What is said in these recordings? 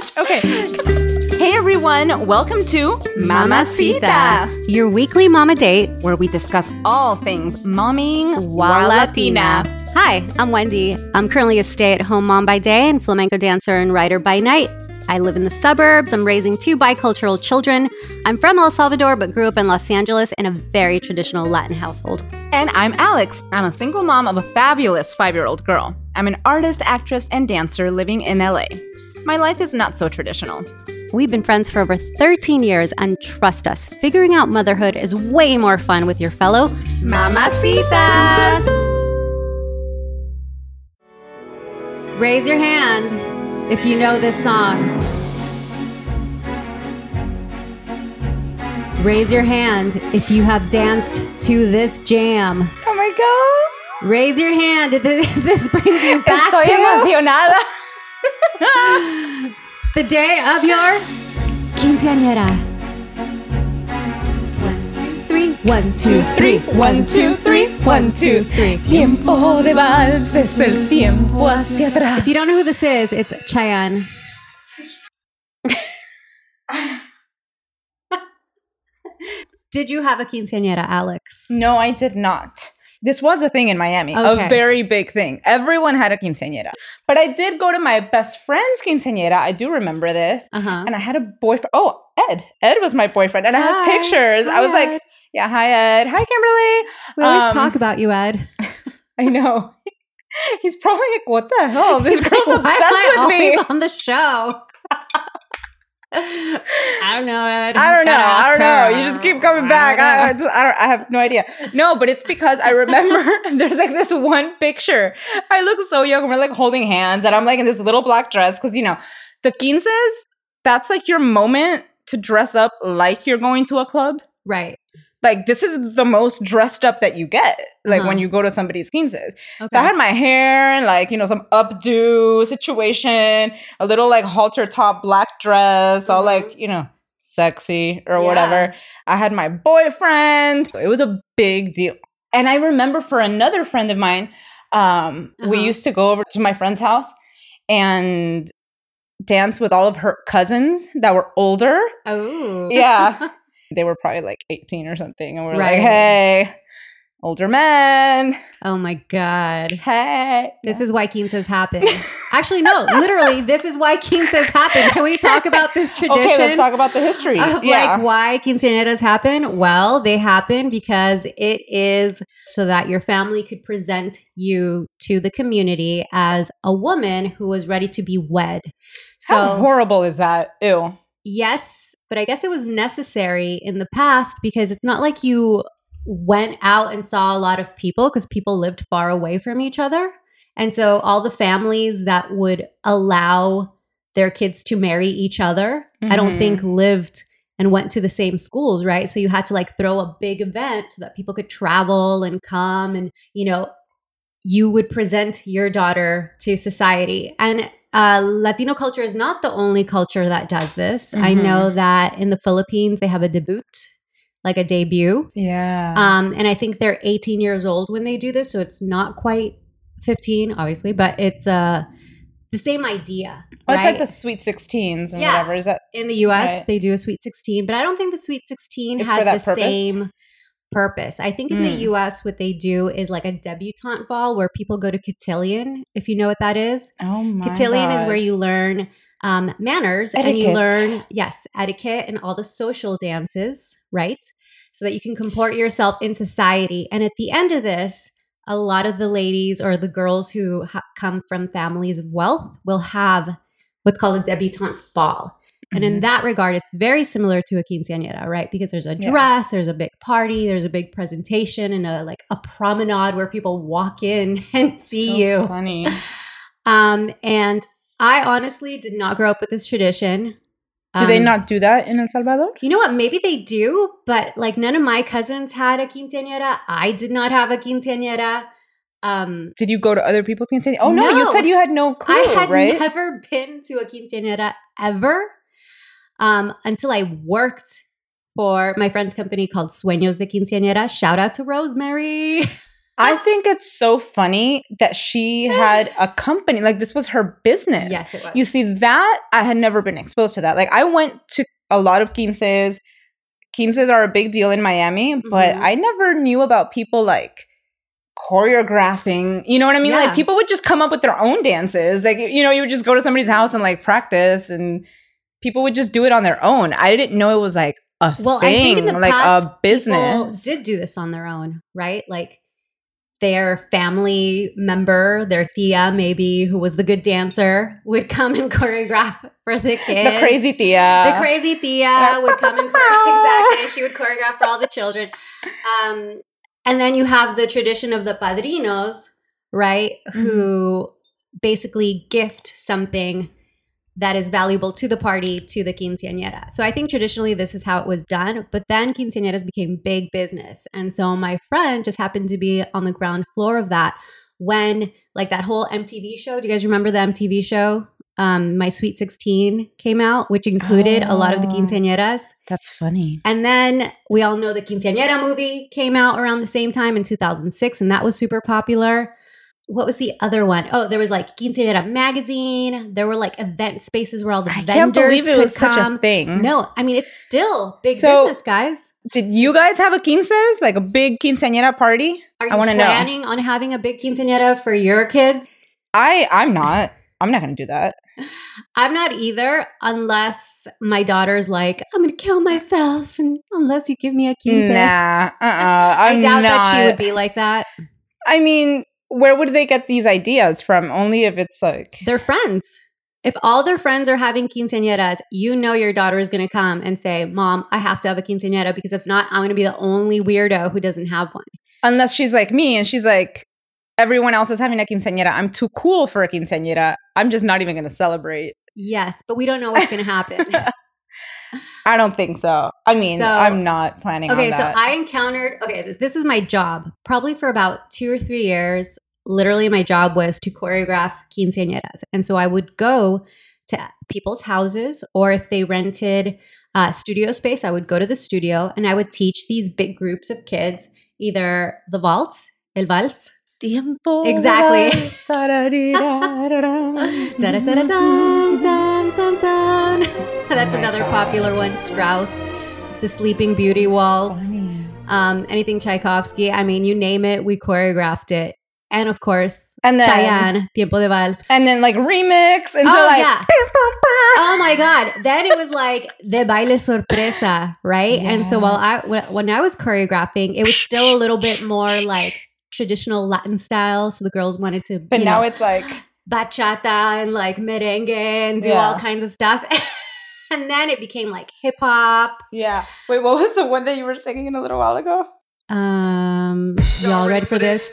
much. Okay. Hey everyone, welcome to Mamacita, your weekly mama date where we discuss all things momming while Latina. Hi, I'm Wendy. I'm currently a stay at home mom by day and flamenco dancer and writer by night. I live in the suburbs. I'm raising two bicultural children. I'm from El Salvador, but grew up in Los Angeles in a very traditional Latin household. And I'm Alex. I'm a single mom of a fabulous five year old girl. I'm an artist, actress, and dancer living in LA. My life is not so traditional. We've been friends for over 13 years, and trust us, figuring out motherhood is way more fun with your fellow mamacitas. Raise your hand if you know this song. Raise your hand if you have danced to this jam. Oh my god. Raise your hand if this brings you back Estoy to emocionada. the day of your quinceañera. One, two, three. One, two, three. One, two, three. One, two, three. Tiempo de vals es el tiempo hacia atrás. If you don't know who this is, it's Chayanne. Did you have a quinceañera, Alex? No, I did not. This was a thing in Miami, Okay. a very big thing. Everyone had a quinceañera. But I did go to my best friend's quinceañera. I do remember this. Uh huh. And I had a boyfriend. Oh, Ed. Ed was my boyfriend. And I have Hi. pictures. I was Hi, like, yeah, hi, Ed. Hi, Kimberly. We always um, talk about you, Ed. I know. He's probably like, what the hell? This He's girl's like, "Why am obsessed with me. on the show. I don't know, Ed. I don't know. I don't ask know. her. You just keep coming back. I I, I, just, I don't. I have no idea. No, but it's because I remember there's like this one picture. I look so young. We're like holding hands, and I'm like in this little black dress because you know the quinces. That's like your moment to dress up like you're going to a club. Right. Like this is the most dressed up that you get. Like when Uh-huh. you go to somebody's quinces. Okay. So I had my hair and like, you know, some updo situation, a little like halter top black dress, all Mhm. like, you know, sexy or Yeah. whatever. I had my boyfriend. It was a big deal. And I remember for another friend of mine, um, we Uh-huh. used to go over to my friend's house and dance with all of her cousins that were older. oh. Yeah. They were probably like 18 or something. And we're Right. like, hey, older men. oh my God. Hey. This is why quinces happen. Actually, no, literally, this is why quinces happen. Can we talk about this tradition? Okay, let's talk about the history. of yeah. like why quinceañeras happen? Well, they happen because it is so that your family could present you to the community as a woman who was ready to be wed. So, How horrible is that? Ew. yes, but I guess it was necessary in the past because it's not like you went out and saw a lot of people because people lived far away from each other. And so all the families that would allow their kids to marry each other, I don't Mhm. think lived and went to the same schools, right? So you had to like throw a big event so that people could travel and come and, you know, you would present your daughter to society. And uh, Latino culture is not the only culture that does this. I Mhm. know that in the Philippines, they have a debut, like a debut. Yeah. Um, and I think they're 18 years old when they do this. So it's not quite 15, obviously, but it's uh, the same idea. well, it's like the sweet 16s and Yeah. whatever. Is that? in the US, Right. they do a Sweet 16, but I don't think the Sweet 16 It's has the purpose? same purpose. I think in the Mm. US, what they do is like a debutante ball where people go to cotillion, if you know what that is. Oh my cotillion is where you learn um, manners and you learn, yes, etiquette and all the social dances, right? So that you can comport yourself in society. And at the end of this, a lot of the ladies or the girls who ha- come from families of wealth will have what's called a debutante ball. And in Mhm. that regard, it's very similar to a quinceañera, right? Because there's a Yeah. dress, there's a big party, there's a big presentation, and a like a promenade where people walk in and see So you. Funny. Um, and I honestly did not grow up with this tradition. Do they Um, not do that in El Salvador? You know what? Maybe they do, but like none of my cousins had a quinceañera. I did not have a quinceañera. Um, Did you go to other people's quinceañeras? Oh no, you said you had no clue, I had right? never been to a quinceañera ever um, until I worked for my friend's company called Sueños de Quinceañera. Shout out to Rosemary. I think it's so funny that she had a company. Like this was her business. Yes, it was. You see that I had never been exposed to that. Like I went to a lot of quinces. Quinces are a big deal in Miami, but Mhm. I never knew about people like choreographing. You know what I mean? Yeah. Like people would just come up with their own dances. Like you know, you would just go to somebody's house and like practice, and people would just do it on their own. I didn't know it was like a Well, I thing, think in the like past, a business. People did do this on their own, right? Like their family member, their Thea, maybe, who was the good dancer, would come and choreograph for the kids. the crazy Thea. The crazy Thea would come and choreograph. exactly. She would choreograph for all the children. Um, and then you have the tradition of the padrinos, right? Who basically gift something that is valuable to the party to the quinceañera. So I think traditionally this is how it was done, but then quinceañeras became big business. And so my friend just happened to be on the ground floor of that when like that whole MTV show, do you guys remember the MTV show? Um, My Sweet 16 came out, which included a lot of the Oh. quinceañeras. That's funny. And then we all know the Quinceañera movie came out around the same time in 2006, and that was super popular. What was the other one? Oh, there was like Quinceañera magazine. There were like event spaces where all the I vendors can't believe it could was such a come. thing. No, I mean it's still big So- business, guys. Did you guys have a quinces, like a big quinceañera party? Are you I wanna know. planning on having a big quinceañera for your kids? I I'm not. I'm not going to do that. I'm not either, unless my daughter's like, I'm gonna kill myself, and unless you give me a quince. Nah. Uh. uh I doubt that she would be like that. I mean, where would they get these ideas from? Only if it's like They're friends. If all their friends are having quinceañeras, you know your daughter is going to come and say, Mom, I have to have a quinceañera because if not, I'm going to be the only weirdo who doesn't have one. unless she's like me and she's like everyone else is having a quinceañera. I'm too cool for a quinceañera. I'm just not even going to celebrate. Yes, but we don't know what's going to happen. I don't think so. I mean, So- I'm not planning okay, on so. I encountered, okay, this is my job probably for about two or three years. Literally, my job was to choreograph quinceañeras. And so I would go to people's houses, or if they rented uh, studio space, I would go to the studio and I would teach these big groups of kids either the waltz, el vals, Tiempo Exactly. That's Oh another God. popular one. Strauss, The Sleeping So Beauty Waltz, um, anything Tchaikovsky. I mean, you name it, we choreographed it. And of course, And then Chayanne, Tiempo de Vals. and then like remix until Oh, like yeah. Oh my God. Then it was like the baile sorpresa, right? And so while I, when, when I was choreographing, it was still a little bit more like traditional Latin style. So the girls wanted to, But now know, it's like bachata and like merengue and do Yeah. all kinds of stuff. and then it became like hip hop. yeah. Wait, what was the one that you were singing a little while ago? Um, y'all ready for this?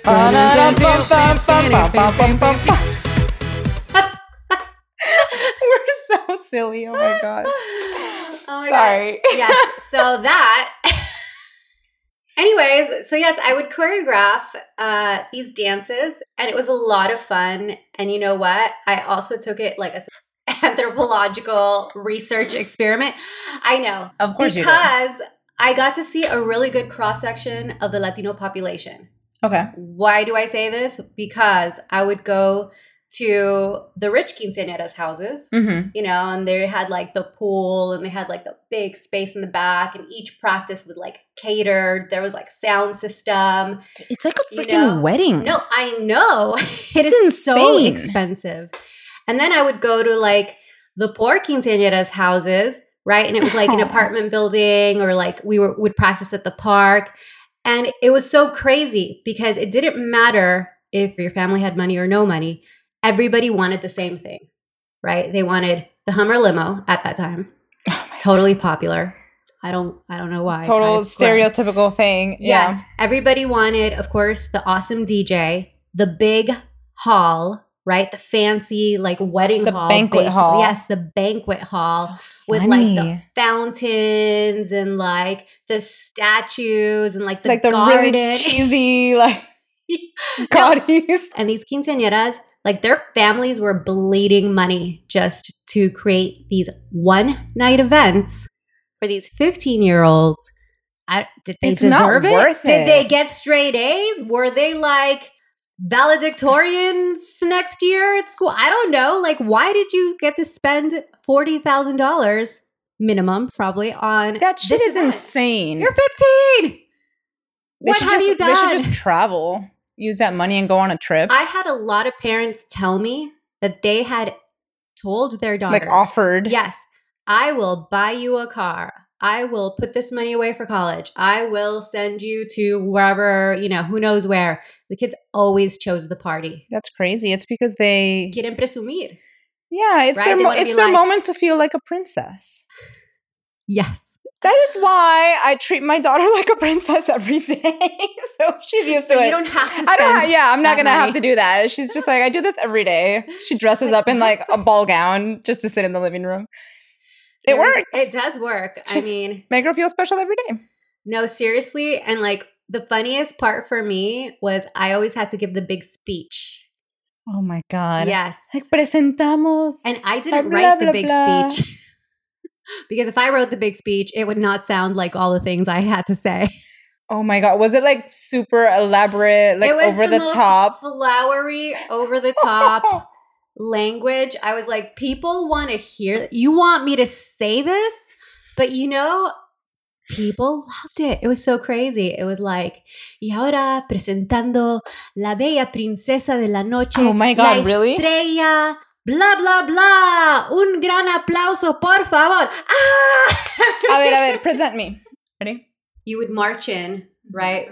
We're so silly. Oh my god. Oh my God. Sorry. yes. So that. Anyways, so yes, I would choreograph uh, these dances, and it was a lot of fun. And you know what? I also took it like as an anthropological research experiment. I know Of course you because I got to see a really good cross section of the Latino population. Okay. Why do I say this? Because I would go to the rich quinceañeras houses Mm-hmm. you know, and they had like the pool and they had like the big space in the back, and each practice was like catered. There was like sound system. It's like a You freaking know? wedding. No, I know it It's is so insane. expensive. And then I would go to like the poor quinceañeras houses, right? And it was like an apartment building, or like we were would practice at the park, and it was so crazy because it didn't matter if your family had money or no money. Everybody wanted the same thing, right? They wanted the Hummer limo at that time, Oh totally popular. I don't, I don't know why. Total stereotypical thing. Yes. Everybody wanted, of course, the awesome DJ, the big hall, right? The fancy, like wedding The hall. banquet hall. Yes, the banquet hall So with like the fountains and like the statues and like the like the garden. really cheesy like gaudies. and these quinceañeras, like their families were bleeding money just to create these one night events for these 15 year olds I, did they It's not deserve it? worth Did they get straight A's? Were they like valedictorian the next year at school? I don't know. Like, why did you get to spend forty thousand dollars minimum, probably on That shit this is event? insane. You're fifteen. They What should have just, you done? They should just travel, use that money, and go on a trip. I had a lot of parents tell me that they had told their daughters, like offered. Yes, I will buy you a car. I will put this money away for college. I will send you to wherever, you know, who knows where. The kids always chose the party. That's crazy. It's because they. Quieren presumir. Yeah, it's Right? their mo- it's their like- moment to feel like a princess. Yes. That is why I treat my daughter like a princess every day. so she's used So to it. you don't have to I don't. Ha- yeah, I'm not gonna have to do that. She's just like I do this every day. She dresses up in like a ball gown just to sit in the living room. It is- works. It does work. Just- I mean, Make her feel special every day. no, seriously. And like the funniest part for me was I always had to give the big speech. Oh my god. Yes. Like presentamos. And I didn't blah, write the blah, big blah. speech. because if I wrote the big speech, it would not sound like all the things I had to say. Oh my god. Was it like super elaborate, like it was over the, most top? flowery, over the top language. I was like, people want to hear. You want me to say this, but you know, people loved it. It was so crazy. It was like, y ahora presentando la bella princesa de la noche. Oh my God, la really? Estrella. Bla bla bla. Un gran aplauso, por favor. Ah! a ver, a ver, present me. Ready? You would march in, right?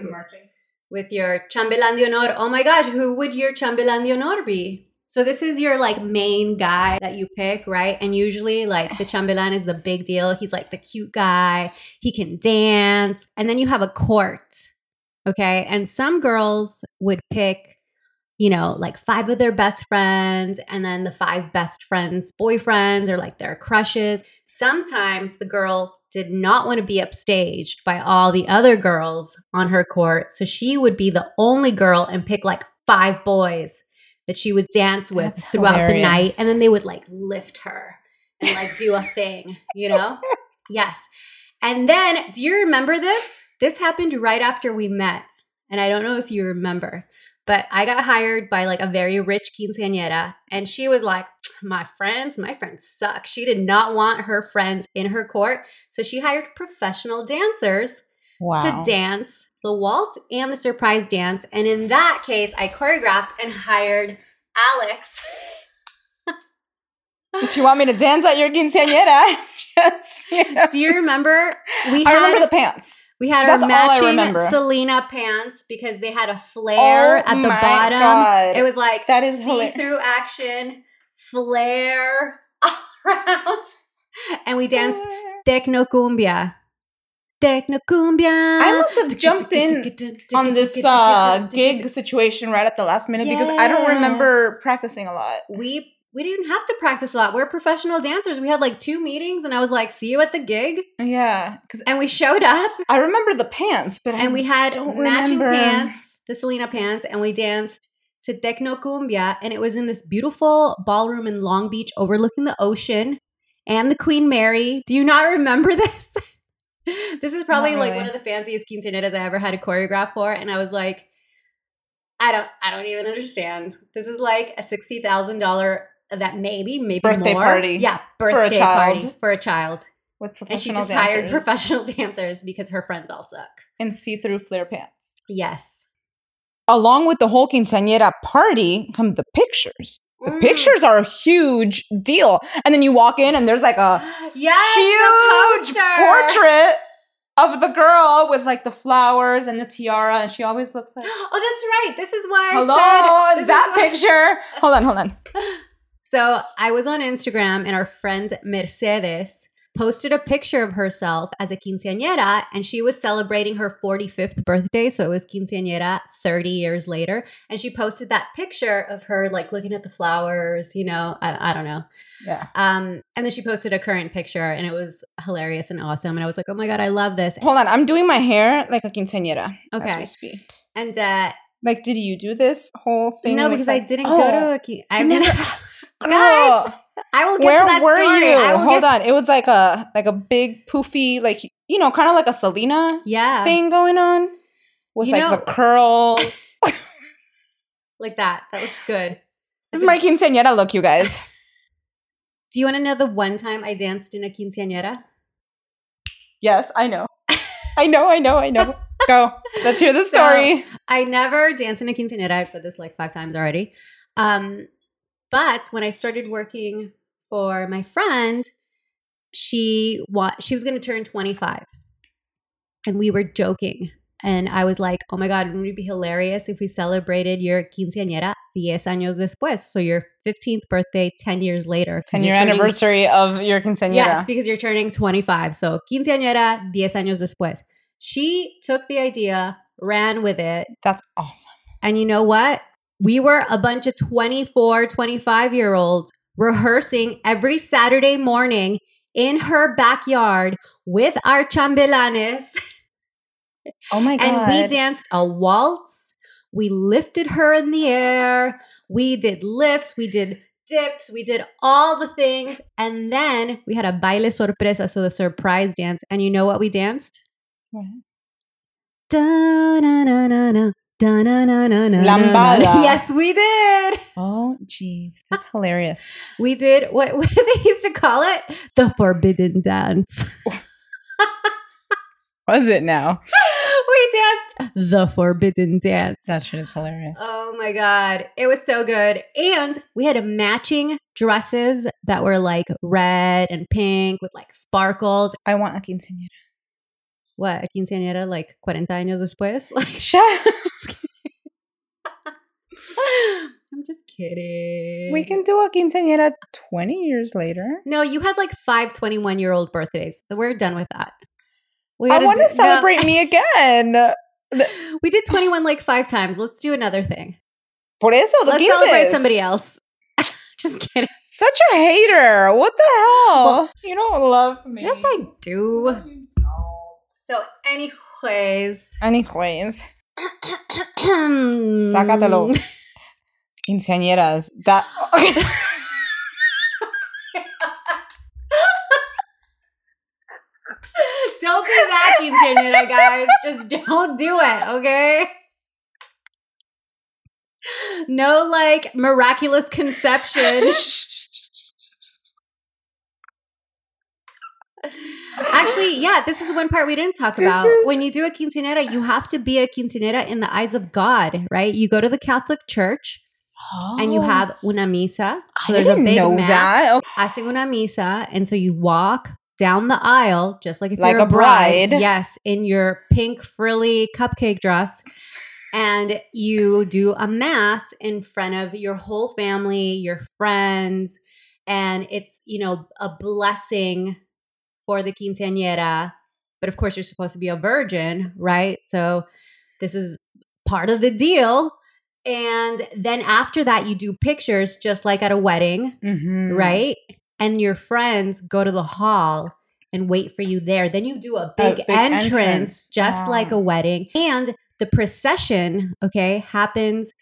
with your chambelán de honor. Oh my God, who would your chambelán de honor be? So this is your like main guy that you pick, right? And usually like the chambelán is the big deal. He's like the cute guy. He can dance. And then you have a court. Okay? And some girls would pick you know, like five of their best friends and then the five best friends' boyfriends or like their crushes. Sometimes the girl did not want to be upstaged by all the other girls on her court. So she would be the only girl and pick like five boys that she would dance with That's throughout the night. And then they would like lift her and like do a thing, you know? yes. And then, do you remember this? This happened right after we met. And I don't know if you remember, but I got hired by like a very rich quinceañera. And she was like, my friends, my friends suck. She did not want her friends in her court. So she hired professional dancers Wow. to dance the waltz and the surprise dance. And in that case, I choreographed and hired Alex. If you want me to dance at your quinceañera, you know. Do you remember we I had remember the pants. we had That's our matching. Selena pants because they had a flare Oh at the my bottom. God. It was like That is see hilarious. through action, flare all around, and we danced techno cumbia. Techno cumbia. I must have jumped in on this uh, gig situation right at the last minute because I don't remember practicing a lot. we we didn't have to practice a lot. We're professional dancers. We had like two meetings, and I was like, "See you at the gig," Yeah, because and we showed up, I remember the pants, but and I we had matching remember. pants, the Selena pants, and we danced to Techno Cumbia, and it was in this beautiful ballroom in Long Beach, overlooking the ocean and the Queen Mary. Do you not remember this? this is probably Not like one of the fanciest quinceañeras I ever had to choreograph for, and I was like, I don't, I don't even understand. This is like a sixty thousand dollar event, maybe, maybe Birthday more. party yeah, for a birthday child. party for a child, with professional dancers. and she just hired professional dancers because her friends all suck. And see-through flare pants. Yes. Along with the whole quinceañera party come the pictures. The Mm. pictures are a huge deal, and then you walk in and there's like a Yes, huge portrait of the girl with like the flowers and the tiara, and she always looks like. Oh, that's right. This is why I Hello, said this that picture. Hold on, hold on. So I was on Instagram, and our friend Mercedes posted a picture of herself as a quinceañera, and she was celebrating her 45th birthday. So it was quinceañera 30 years later, and she posted that picture of her like looking at the flowers. You know, I, I don't know. Yeah. Um, and then she posted a current picture, and it was hilarious and awesome. And I was like, oh my god, I love this. Hold on, I'm doing my hair like a quinceañera as Okay. we speak. And uh, Like, did you do this whole thing? no, because I didn't Oh, go to a. Qui- I've never- never. Guys, I will get where to that were story. you? I will Hold on, it was like a like a big poofy like you know, kind of like a Selena Yeah. thing going on with You like know- the curls. like that. That looks good. this is my quinceañera look, you guys. Do you want to know the one time I danced in a quinceañera? Yes, I know. I know, I know, I know. Go. Let's hear the So- story. I never danced in a quinceañera. I've said this like five times already. Um, but when I started working for my friend, she wa- she was going to turn 25. And we were joking. And I was like, oh my God, wouldn't it be hilarious if we celebrated your quinceañera 10 años después? So your 15th birthday 10 years later. 10 you're year turning- anniversary of your quinceañera. Yes, because you're turning 25. So quinceañera 10 años después. She took the idea, ran with it, That's awesome. and you know what? We were a bunch of 24, 25 year olds rehearsing every Saturday morning in her backyard with our chambelanes. Oh my God. And we danced a waltz. We lifted her in the air. We did lifts. We did dips. We did all the things. And then we had a baile sorpresa, so the surprise dance. And you know what we danced? What? Da-na-na-na-na, da-na-na-na-na. Lambada. Yes, we did. Oh, jeez. That's hilarious. We did what, what they used to call it? The forbidden dance. Was it now? we danced the forbidden dance. That shit is hilarious. Oh my God. It was so good. And we had matching dresses that were like red and pink with like sparkles. I want a quinceañera. What? A quinceañera like 40 años después? Like, Shut up. I'm just kidding. We can do a quinceañera 20 years later. No, you had like five 21 year old birthdays. We're done with that. We I gotta want do- to celebrate me again. we did 21 like five times. Let's do another thing. Por eso, the Let's celebrate quinces. somebody else. just kidding. Such a hater. What the hell? Well- you don't love me. Yes, I do. So, anyways. Anyways, Sácatelo. Quinceañeras. That. Don't be that quinceañera, guys. Just don't do it, okay? No, like, miraculous conception. Actually, yeah, this is one part we didn't talk This about. is- When you do a quinceañera, you have to be a quinceañera in the eyes of God, right? You go to the Catholic Church and you oh. have una misa. So Oh. I there's a big know mass. that. Okay. hacen una misa, and so you walk down the aisle just like if Like you're a a bride. Yes, in your pink frilly cupcake dress, and you do a mass in front of your whole family, your friends, and it's you know a blessing for the quinceañera. But of course, you're supposed to be a virgin, right? So this is part of the deal. And then after that, you do pictures just like at a wedding Mhm. right? And your friends go to the hall and wait for you there. Then you do a big, big entrance, entrance. just Wow. like a wedding. And the procession, okay, happens.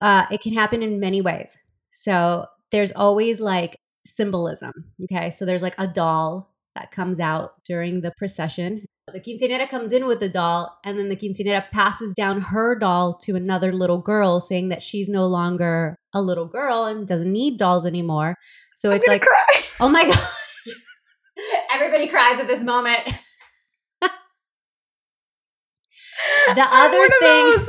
Uh, it can happen in many ways. So there's always like symbolism. Okay, so there's like a doll that comes out during the procession. The quinceanera comes in with the doll, and then the quinceanera passes down her doll to another little girl, saying that she's no longer a little girl and doesn't need dolls anymore. So I'm it's like, cry. oh my god, everybody cries at this moment. The other thing-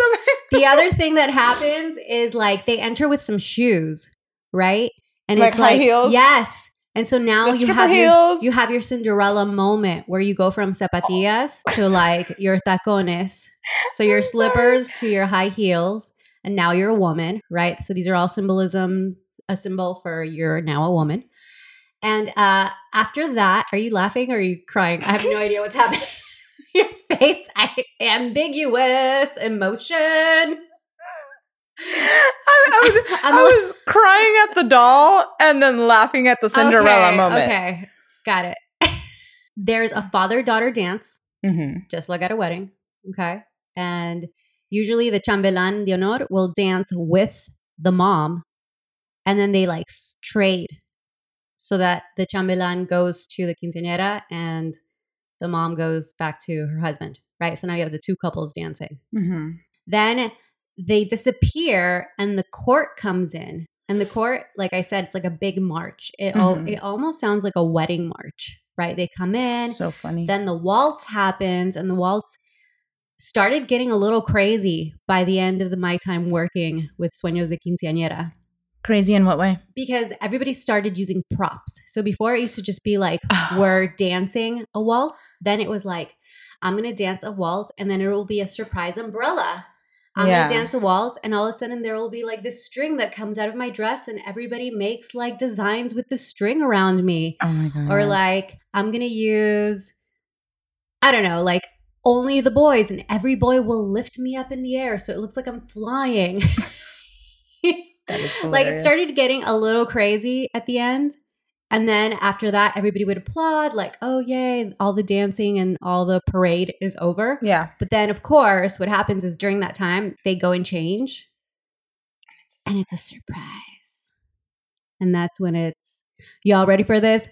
the other thing that happens is like they enter with some shoes, right? And Like it's like heels? yes. And so now The you have your you have your Cinderella moment where you go from zapatillas to like your tacones. So your I'm slippers to your high heels, and now you're a woman, right? So these are all symbolisms, a symbol for you're now a woman. And uh after that, are you laughing or are you crying? I have no idea what's happening. your face, I, ambiguous emotion. I, I was I was crying at the doll and then laughing at the Cinderella Okay, moment. Okay, got it. There's a father daughter dance, Mhm. just like at a wedding. Okay. And usually the chambelan de honor will dance with the mom and then they like trade so that the chambelan goes to the quinceañera and the mom goes back to her husband, right? So now you have the two couples dancing. Mm-hmm. Then they disappear and the court comes in. And the court, like I said, it's like a big march. It al- Mhm. it almost sounds like a wedding march, right? They come in, So funny. then the waltz happens, and the waltz started getting a little crazy by the end of the, my time working with Sueños de Quinceañera Crazy in what way? because everybody started using props. So before it used to just be like Ah. we're dancing a waltz, then it was like I'm gonna dance a waltz, and then it will be a surprise umbrella. I'm Yeah. gonna dance a waltz, and all of a sudden there will be like this string that comes out of my dress, and everybody makes like designs with the string around me Oh my god. or like I'm gonna use I don't know, like only the boys and every boy will lift me up in the air so it looks like I'm flying. Like it started getting a little crazy at the end. And then after that, everybody would applaud, like, oh, yay, all the dancing and all the parade is over. Yeah. But then, of course, what happens is during that time, they go and change. And it's a surprise. And that's when it's, y'all ready for this?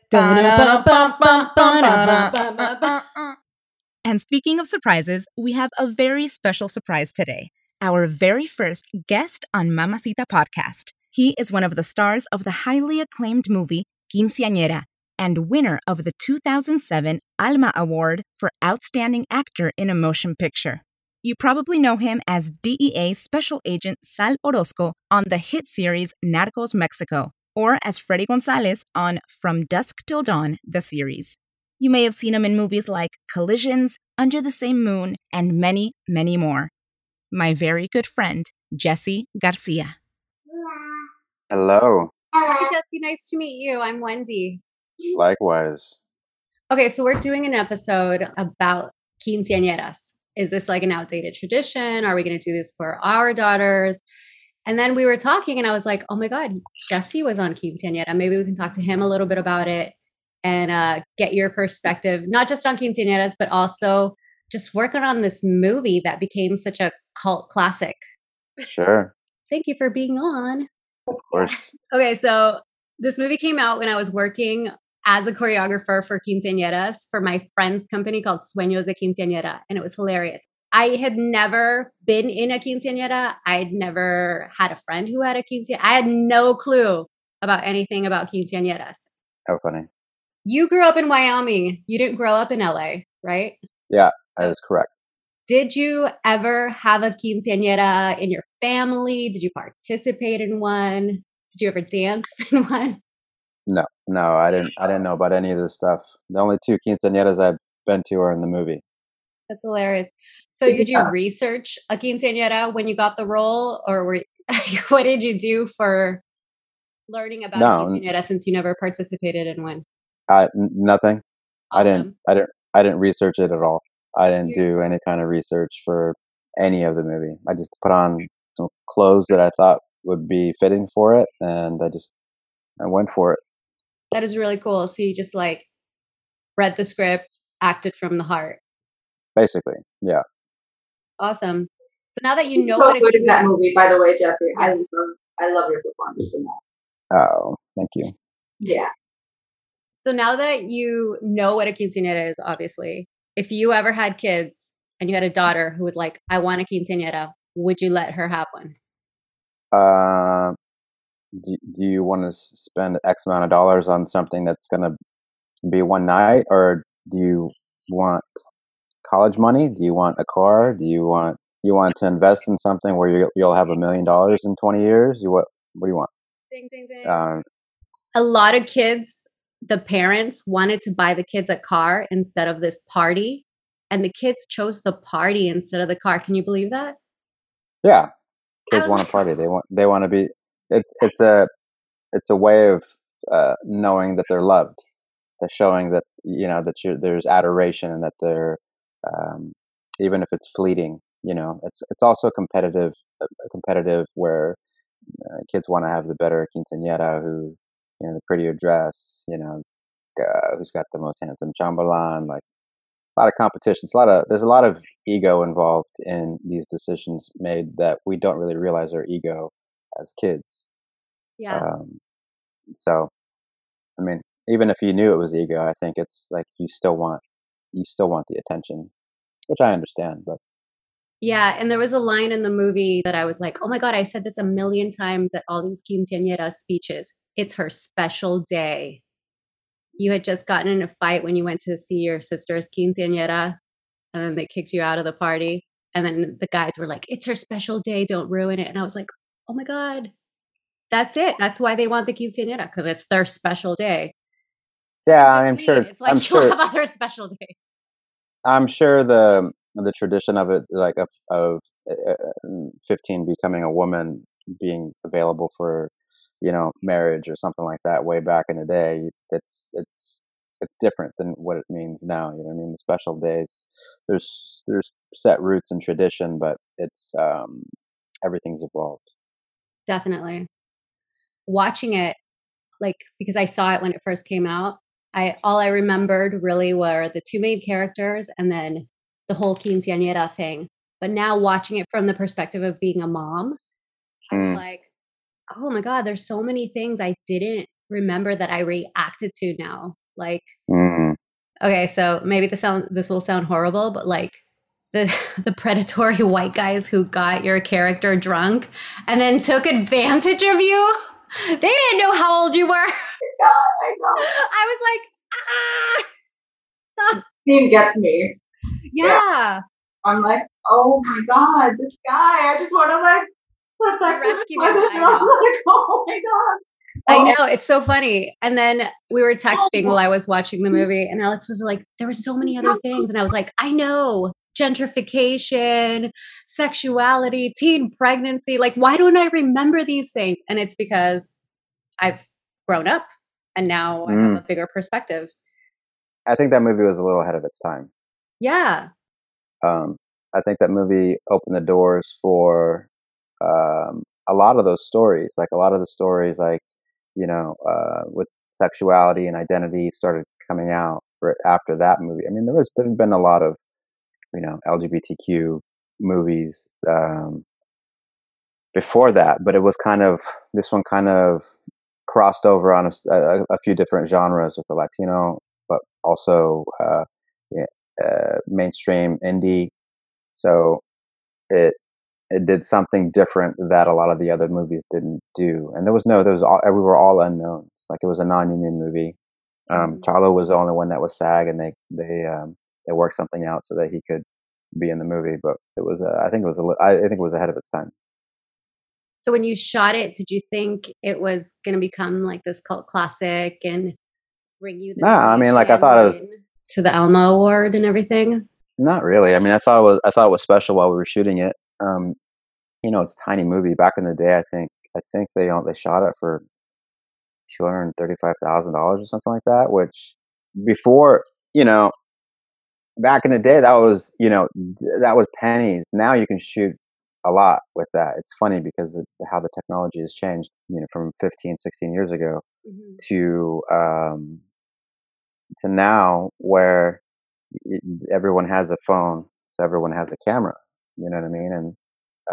And speaking of surprises, we have a very special surprise today. Our very first guest on Mamacita podcast. He is one of the stars of the highly acclaimed movie Quinceañera and winner of the 2007 Alma Award for Outstanding Actor in a Motion Picture. You probably know him as DEA Special Agent Sal Orozco on the hit series Narcos Mexico, or as Freddy Gonzalez on From Dusk Till Dawn, the series. You may have seen him in movies like Collisions, Under the Same Moon, and many, many more. My very good friend, Jesse Garcia. Hello. Hi, Jesse. Nice to meet you. I'm Wendy. Likewise. Okay, so we're doing an episode about quinceañeras. Is this like an outdated tradition? Are we going to do this for our daughters? And then we were talking, and I was like, oh my God, Jesse was on quinceañera. Maybe we can talk to him a little bit about it and uh, get your perspective, not just on quinceañeras, but also just working on this movie that became such a cult classic. Sure. Thank you for being on. Of course. Okay, so this movie came out when I was working as a choreographer for quinceañeras for my friend's company called Sueños de Quinceañera, and it was hilarious. I had never been in a quinceañera. I'd never had a friend who had a quinceañera. I had no clue about anything about quinceañeras. How funny. You grew up in Wyoming. You didn't grow up in LA, right? Yeah, that is correct. Did you ever have a quinceañera in your family? Did you participate in one? Did you ever dance in one? No, no, I didn't. I didn't know about any of this stuff. The only two quinceañeras I've been to are in the movie. That's hilarious. So, did you research a quinceañera when you got the role, or were, what did you do for learning about No. a quinceañera since you never participated in one? I n- nothing. I didn't. I didn't. I didn't research it at all. I didn't do any kind of research for any of the movie. I just put on some clothes that I thought would be fitting for it, and I just I went for it. That is really cool. So you just like read the script, acted from the heart. Basically, yeah. Awesome. So now that you You're know so what a good in that quinceañera, movie, by the way, Jesse. I love, I love your performance in that. Oh, thank you. Yeah. so now that you know what a quinceañera is, obviously, if you ever had kids and you had a daughter who was like, "I want a quinceañera," would you let her have one? Uh, do, do you want to spend X amount of dollars on something that's going to be one night, or do you want college money? Do you want a car? Do you want you want to invest in something where you, you'll have a million dollars in twenty years? You what? What do you want? Ding, ding, ding. Um, a lot of kids, the parents wanted to buy the kids a car instead of this party, and the kids chose the party instead of the car. Can you believe that? Yeah, kids want like- to party. They want they want to be. It's it's a it's a way of uh, knowing that they're loved. They're showing that you know that you're, there's adoration and that they're um, even if it's fleeting. You know, it's it's also competitive. uh, Competitive where uh, kids want to have the better quinceañera who you know the prettier dress. You know, uh, who's got the most handsome chambelán. Like a lot of competitions. A lot of there's a lot of ego involved in these decisions made that we don't really realize our ego as kids. Yeah. Um, so, I mean, even if you knew it was ego, I think it's like you still want you still want the attention, which I understand. But Yeah, and there was a line in the movie that I was like, "Oh my god, I said this a million times at all these quinceañera speeches. It's her special day." You had just gotten in a fight when you went to see your sister's quinceañera, and then they kicked you out of the party. And then the guys were like, "It's her special day. Don't ruin it." And I was like, "Oh my god, that's it. That's why they want the quinceañera because it's their special day." yeah, I'm sure. It's like I'm you sure. have other special days. I'm sure the the tradition of it, like of of uh, uh, 15 becoming a woman being available for, you know, marriage or something like that way back in the day. It's it's it's different than what it means now. You know what I mean? The special days, there's there's set roots and tradition, but it's um everything's evolved. Definitely. Watching it, like because I saw it when it first came out, I all I remembered really were the two main characters and then the whole quinceañera thing. But now watching it from the perspective of being a mom, I was Mm. like, oh my god, there's so many things I didn't remember that I reacted to now. Like, Mm. okay, so maybe this sound this will sound horrible, but like the the predatory white guys who got your character drunk and then took advantage of you. They didn't know how old you were. God, I know. I was like, ah, stop. Scene gets me. Yeah. I'm like, oh my god, this guy. I just want to like protect him. Rescue him, I him. I'm know. like, oh my god. I Oh, know it's so funny. And then we were texting while I was watching the movie, and Alex was like, "There were so many other things," and I was like, "I know, gentrification, sexuality, teen pregnancy. Like, why don't I remember these things?" And it's because I've grown up, and now I have a bigger perspective. I think that movie was a little ahead of its time. Yeah, um, I think that movie opened the doors for um, a lot of those stories. Like a lot of the stories, like you know, uh, with sexuality and identity, started coming out after that movie. I mean, there was there have been a lot of you know LGBTQ movies um, before that, but it was kind of this one kind of crossed over on a few different genres with the Latino, but also uh, yeah, uh, mainstream indie. So it it did something different that a lot of the other movies didn't do. And there was no, there was all, we were all unknowns. Like it was a non-union movie. Um, Mhm. Chalo was the only one that was SAG, and they they um, they worked something out so that he could be in the movie. But it was, uh, I think it was, a, I think it was ahead of its time. So when you shot it, did you think it was going to become like this cult classic and bring you the Nah, I mean, like, I thought it was- to the Alma Award and everything? Not really. I mean, I thought it was, I thought it was special while we were shooting it. Um, you know, it's a tiny movie. Back in the day, I think, I think they uh, they shot it for two hundred thirty-five thousand dollars or something like that. Which before, you know, back in the day, that was you know that was pennies. Now you can shoot a lot with that. It's funny because of how the technology has changed. You know, from 15, 16 years ago Mhm. to um, to now where everyone has a phone, so everyone has a camera. You know what I mean? And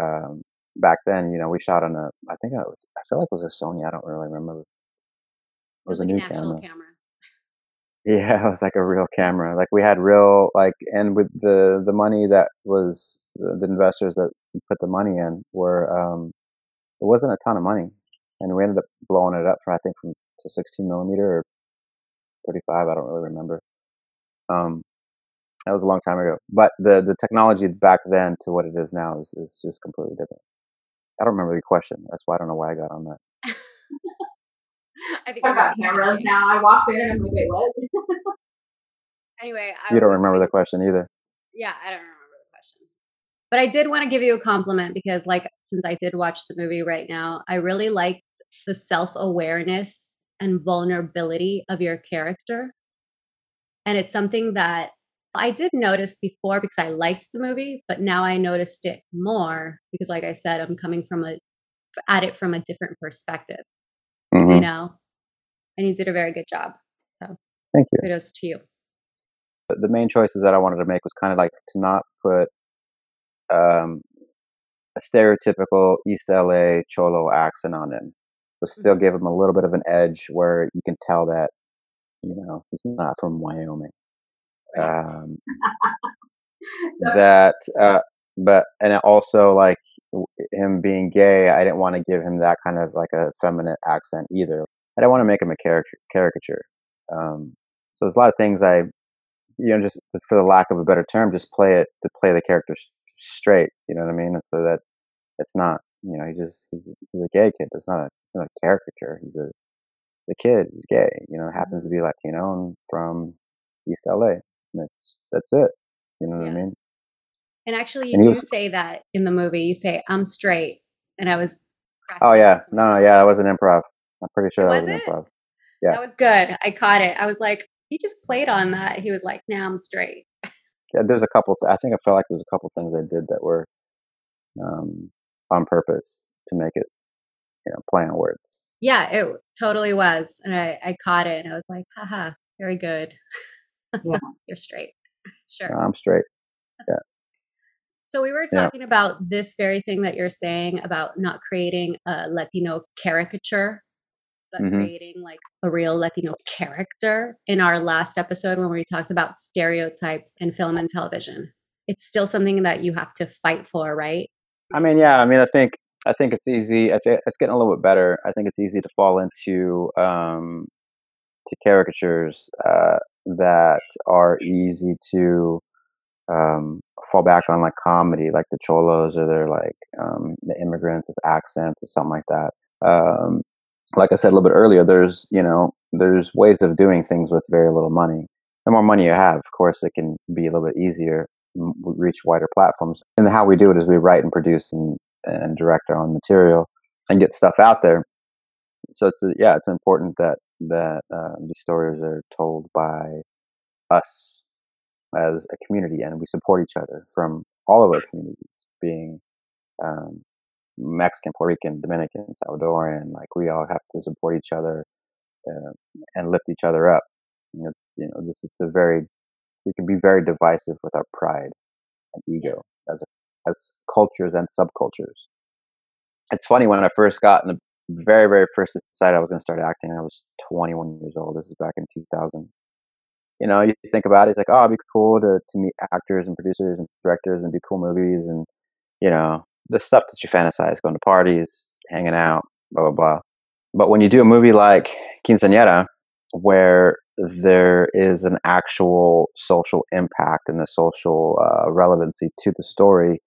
um, back then, you know, we shot on a. I think it was. I feel like it was a Sony. I don't really remember. It It was, was a like new camera. camera. Yeah, it was like a real camera. Like we had real like, and with the the money that was the, the investors that put the money in were um, it wasn't a ton of money, and we ended up blowing it up for I think from to 16 millimeter or 35. I don't really remember. Um, that was a long time ago. But the the technology back then to what it is now is is just completely different. I don't remember the question. That's why I don't know why I got on that. I think I've I'm got just cameras now. I walked in and I'm like, wait, what? Anyway, I You don't was remember the question either. Yeah, I don't remember the question. But I did want to give you a compliment because, like, since I did watch the movie right now, I really liked the self awareness and vulnerability of your character. And it's something that I did notice before because I liked the movie, but now I noticed it more because, like I said, I'm coming from a at it from a different perspective, you Mhm. know. And you did a very good job. So Thank you. kudos to you. But the main choices that I wanted to make was kind of like to not put um, a stereotypical East LA cholo accent on him, but still give him a little bit of an edge where you can tell that you know he's not from Wyoming. Um, that uh, but and also like him being gay i didn't want to give him that kind of like a feminine accent either. I didn't want to make him a caricature caricature um, so there's a lot of things i you know just for the lack of a better term just play it to play the character straight you know what i mean? So that it's not you know he just he's, he's a gay kid it's not a it's not a caricature he's a he's a kid he's gay you know happens to be latino and from east la it's that's it you know what i mean And actually, you And do was- say that in the movie. You say, "I'm straight," and I was. Oh yeah, no, no, yeah, that was an improv. I'm pretty sure that Was was an improv. yeah. That was good. I caught it. I was like, he just played on that. He was like, "Now I'm straight." Yeah, there's a couple. Th- I think I felt like there's a couple things I did that were um, on purpose to make it, you know, play on words. Yeah, it totally was, and I I caught it, and I was like, "Haha, very good. Yeah. You're straight." Sure. I'm straight. Yeah. So we were Yeah. talking about this very thing that you're saying about not creating a Latino caricature, but Mhm. creating like a real Latino character in our last episode when we talked about stereotypes in film and television. It's still something that you have to fight for, right? I mean, yeah. I mean, I think I think it's easy. I think it's getting a little bit better. I think it's easy to fall into um, to caricatures uh, that are easy to um, fall back on, like comedy, like the cholos or they're like um, the immigrants with accents or something like that. Um, like I said a little bit earlier, there's you know there's ways of doing things with very little money. The more money you have, of course, it can be a little bit easier, reach wider platforms. And how we do it is we write and produce and and direct our own material and get stuff out there. So it's a, yeah, it's important that that uh, these stories are told by us as a community, and we support each other from all of our communities, being um, Mexican, Puerto Rican, Dominican, Salvadoran. Like we all have to support each other uh, and lift each other up. And it's you know this it's a very we can be very divisive with our pride and ego as as cultures and subcultures. It's funny when I first got in the very very first decided I was going to start acting. I was 21 years old. This is back in 2000. You know, you think about it, it's like, oh, it'd be cool to to meet actors and producers and directors and do cool movies and you know the stuff that you fantasize, going to parties, hanging out, blah blah blah. But when you do a movie like Quinceañera, where there is an actual social impact and a social uh, relevancy to the story,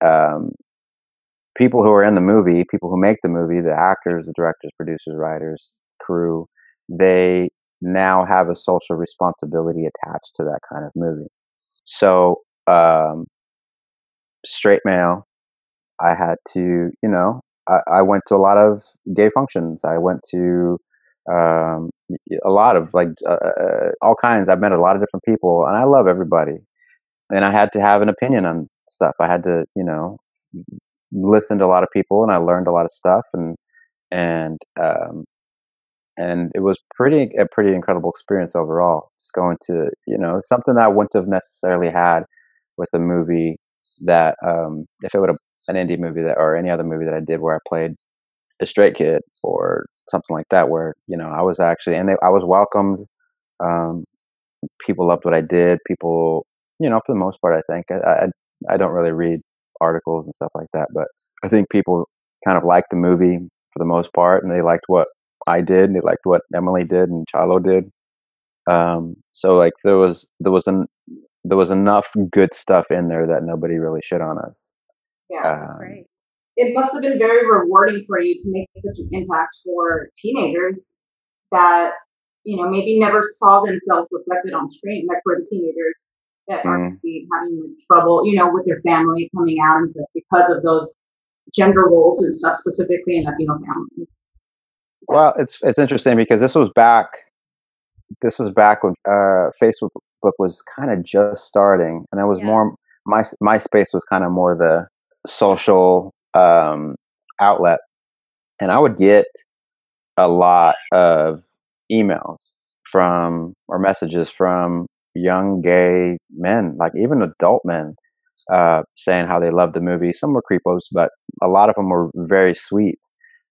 um, people who are in the movie, people who make the movie, the actors, the directors, producers, writers, crew, they now have a social responsibility attached to that kind of movie. So, um, straight male, I had to, you know, I, I went to a lot of gay functions. I went to um, a lot of like uh, uh, all kinds. I've met a lot of different people, and I love everybody. And I had to have an opinion on stuff. I had to, you know, listen to a lot of people, and I learned a lot of stuff, and and um, and it was pretty a pretty incredible experience overall. Just going to, you know, something that I wouldn't have necessarily had with a movie that um, if it would have an indie movie that or any other movie that I did where I played a straight kid or something like that, where you know I was actually and they, I was welcomed. Um, people loved what I did. People, you know, for the most part, I think I, I I don't really read articles and stuff like that, but I think people kind of liked the movie for the most part, and they liked what I did. And they liked what Emily did and Chalo did. Um, so like there was there was an there was enough good stuff in there that nobody really shit on us. Yeah. That's Um, great. it must have been very rewarding for you to make such an impact for teenagers that you know maybe never saw themselves reflected on screen like for the teenagers that are Mm. maybe having like, trouble you know with their family coming out and stuff because of those gender roles and stuff specifically in latino families Well, it's it's interesting because this was back. This was back when uh, Facebook was kind of just starting, and it was Yeah. more my MySpace was kind of more the social um, outlet, and I would get a lot of emails from or messages from young gay men, like even adult men, uh, saying how they loved the movie. Some were creepos, but a lot of them were very sweet.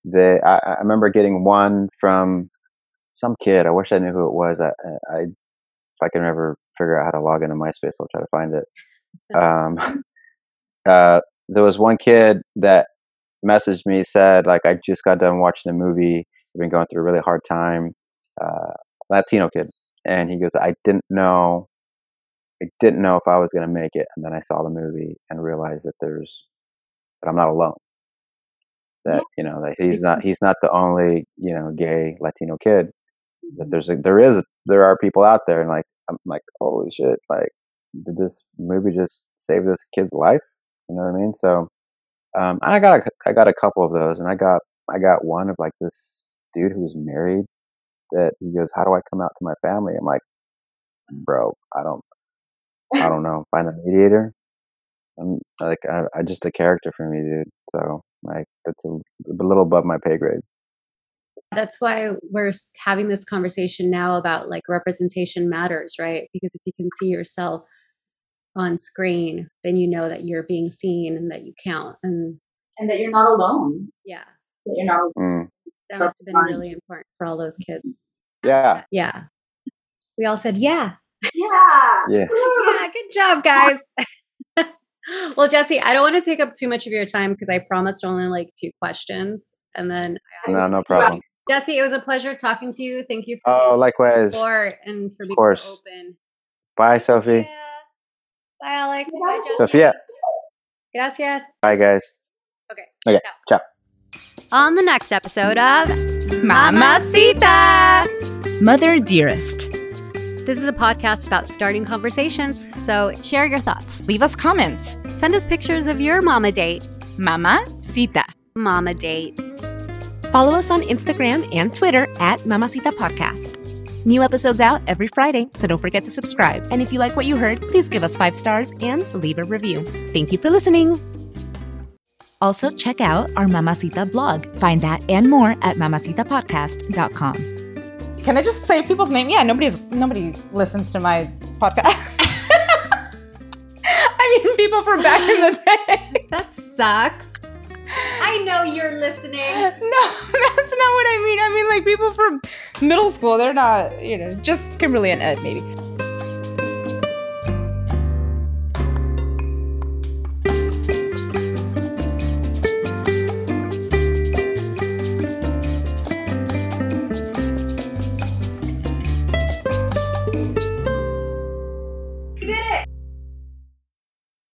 They, I, I remember getting one from some kid. I wish I knew who it was. I, I if I can ever figure out how to log into MySpace, I'll try to find it. Um, uh, there was one kid that messaged me said like I just got done watching the movie. I've been going through a really hard time. Uh, Latino kid, and he goes, I didn't know, I didn't know if I was going to make it, and then I saw the movie and realized that there's that I'm not alone. That you know that he's not he's not the only you know gay Latino kid. That there's a, there is there are people out there, and like I'm like holy shit, like did this movie just save this kid's life? You know what I mean? So um, and I got a, I got a couple of those, and I got I got one of like this dude who was married. That he goes, "How do I come out to my family?" I'm like, "Bro, I don't, I don't know. Find a mediator." I'm like, I, I just a character for me, dude. So like, that's a, a little above my pay grade. That's why we're having this conversation now about like representation matters, right? Because if you can see yourself on screen, then you know that you're being seen and that you count. And and that you're not alone. yeah, That you're not alone. Mm. That must have been fine. really important for all those kids. Yeah, Yeah. We all said, yeah. Yeah. yeah. Yeah, good job, guys. well, Jesse, I don't want to take up too much of your time because I promised only like two questions. And then, I No, no problem. Jesse, it was a pleasure talking to you. Thank you for Oh, your likewise. support and for being course. so open. Bye, Sophie. Yeah. Bye, Alex. Bye, Bye, Jesse. Sophia. Gracias. Bye, guys. Okay. Okay, ciao. On the next episode of Mamacita! Mother Dearest. This is a podcast about starting conversations, so share your thoughts. Leave us comments. Send us pictures of your mama date. Mama Mamacita. Mama date. Follow us on Instagram and Twitter at Mamacita Podcast. New episodes out every Friday, so don't forget to subscribe. And if you like what you heard, please give us five stars and leave a review. Thank you for listening. Also, check out our Mamacita blog. Find that and more at mamacitapodcast.com. Can I just say people's name? Yeah, nobody's nobody listens to my podcast. I mean, people from back in the day. That sucks. I know you're listening. No, that's not what I mean. I mean, like people from middle school. They're not, you know, just Kimberly and Ed, maybe.